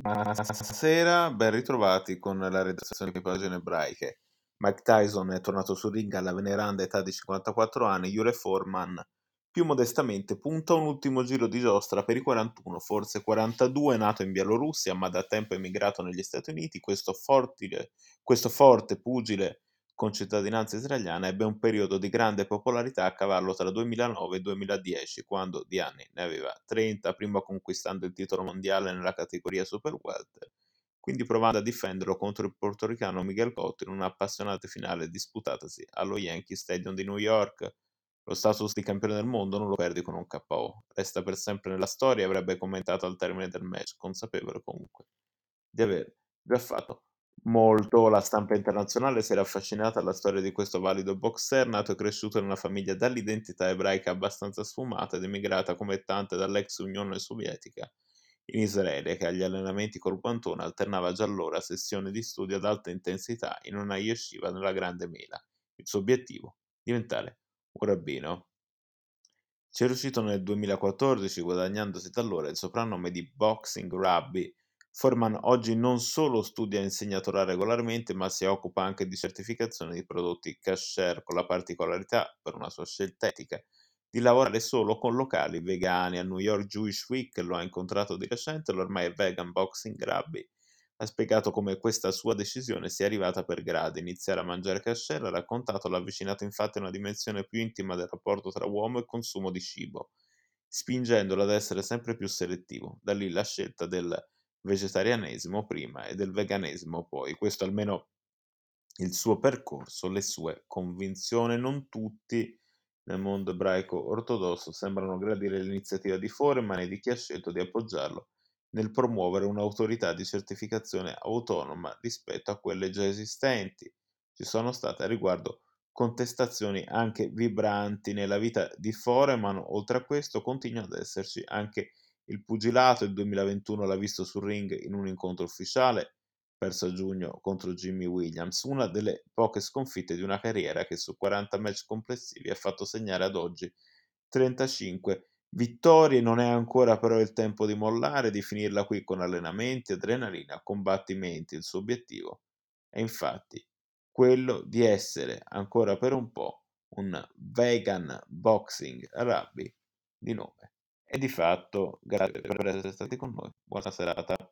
Buonasera, ben ritrovati con la redazione di pagine ebraiche. Mike Tyson è tornato sul ring alla veneranda età di 54 anni, Jure Foreman più modestamente punta un ultimo giro di giostra per i 41, forse 42, nato in Bielorussia ma da tempo emigrato negli Stati Uniti, questo, fortile, questo forte pugile con cittadinanza israeliana ebbe un periodo di grande popolarità a cavallo tra 2009 e 2010, quando di anni ne aveva 30, prima conquistando il titolo mondiale nella categoria Super Welter, quindi provando a difenderlo contro il portoricano Miguel Cotto in un'appassionata finale disputatasi allo Yankee Stadium di New York. Lo status di campione del mondo non lo perdi con un KO, resta per sempre nella storia avrebbe commentato al termine del match, consapevole comunque di aver già fatto molto. La stampa internazionale si era affascinata alla storia di questo valido boxer, nato e cresciuto in una famiglia dall'identità ebraica abbastanza sfumata ed emigrata come tante dall'ex Unione Sovietica in Israele, che agli allenamenti col guantone alternava già allora sessioni di studio ad alta intensità in una yeshiva nella Grande Mela. Il suo obiettivo? Diventare un rabbino. Ci è riuscito nel 2014 guadagnandosi da allora il soprannome di Boxing Rabbi Foreman oggi non solo studia insegna Torah regolarmente, ma si occupa anche di certificazione di prodotti kasher, con la particolarità, per una sua scelta etica, di lavorare solo con locali vegani. Al New York Jewish Week lo ha incontrato di recente, l'ormai vegan boxing rabbi. Ha spiegato come questa sua decisione sia arrivata per gradi. Iniziare a mangiare kasher ha raccontato l'ha avvicinato infatti a una dimensione più intima del rapporto tra uomo e consumo di cibo, spingendolo ad essere sempre più selettivo. Da lì la scelta del vegetarianesimo prima e del veganesimo poi. Questo almeno il suo percorso, le sue convinzioni. Non tutti nel mondo ebraico ortodosso sembrano gradire l'iniziativa di Foreman e di chi ha scelto di appoggiarlo nel promuovere un'autorità di certificazione autonoma rispetto a quelle già esistenti. Ci sono state a riguardo contestazioni anche vibranti nella vita di Foreman, oltre a questo continua ad esserci anche il pugilato il 2021 l'ha visto sul ring in un incontro ufficiale, perso a giugno contro Jimmy Williams, una delle poche sconfitte di una carriera che su 40 match complessivi ha fatto segnare ad oggi 35 vittorie. Non è ancora però il tempo di mollare, di finirla qui con allenamenti, adrenalina, combattimenti. Il suo obiettivo è infatti quello di essere ancora per un po' un vegan boxing rabbi di nome e di fatto, grazie per essere stati con noi. Buona serata.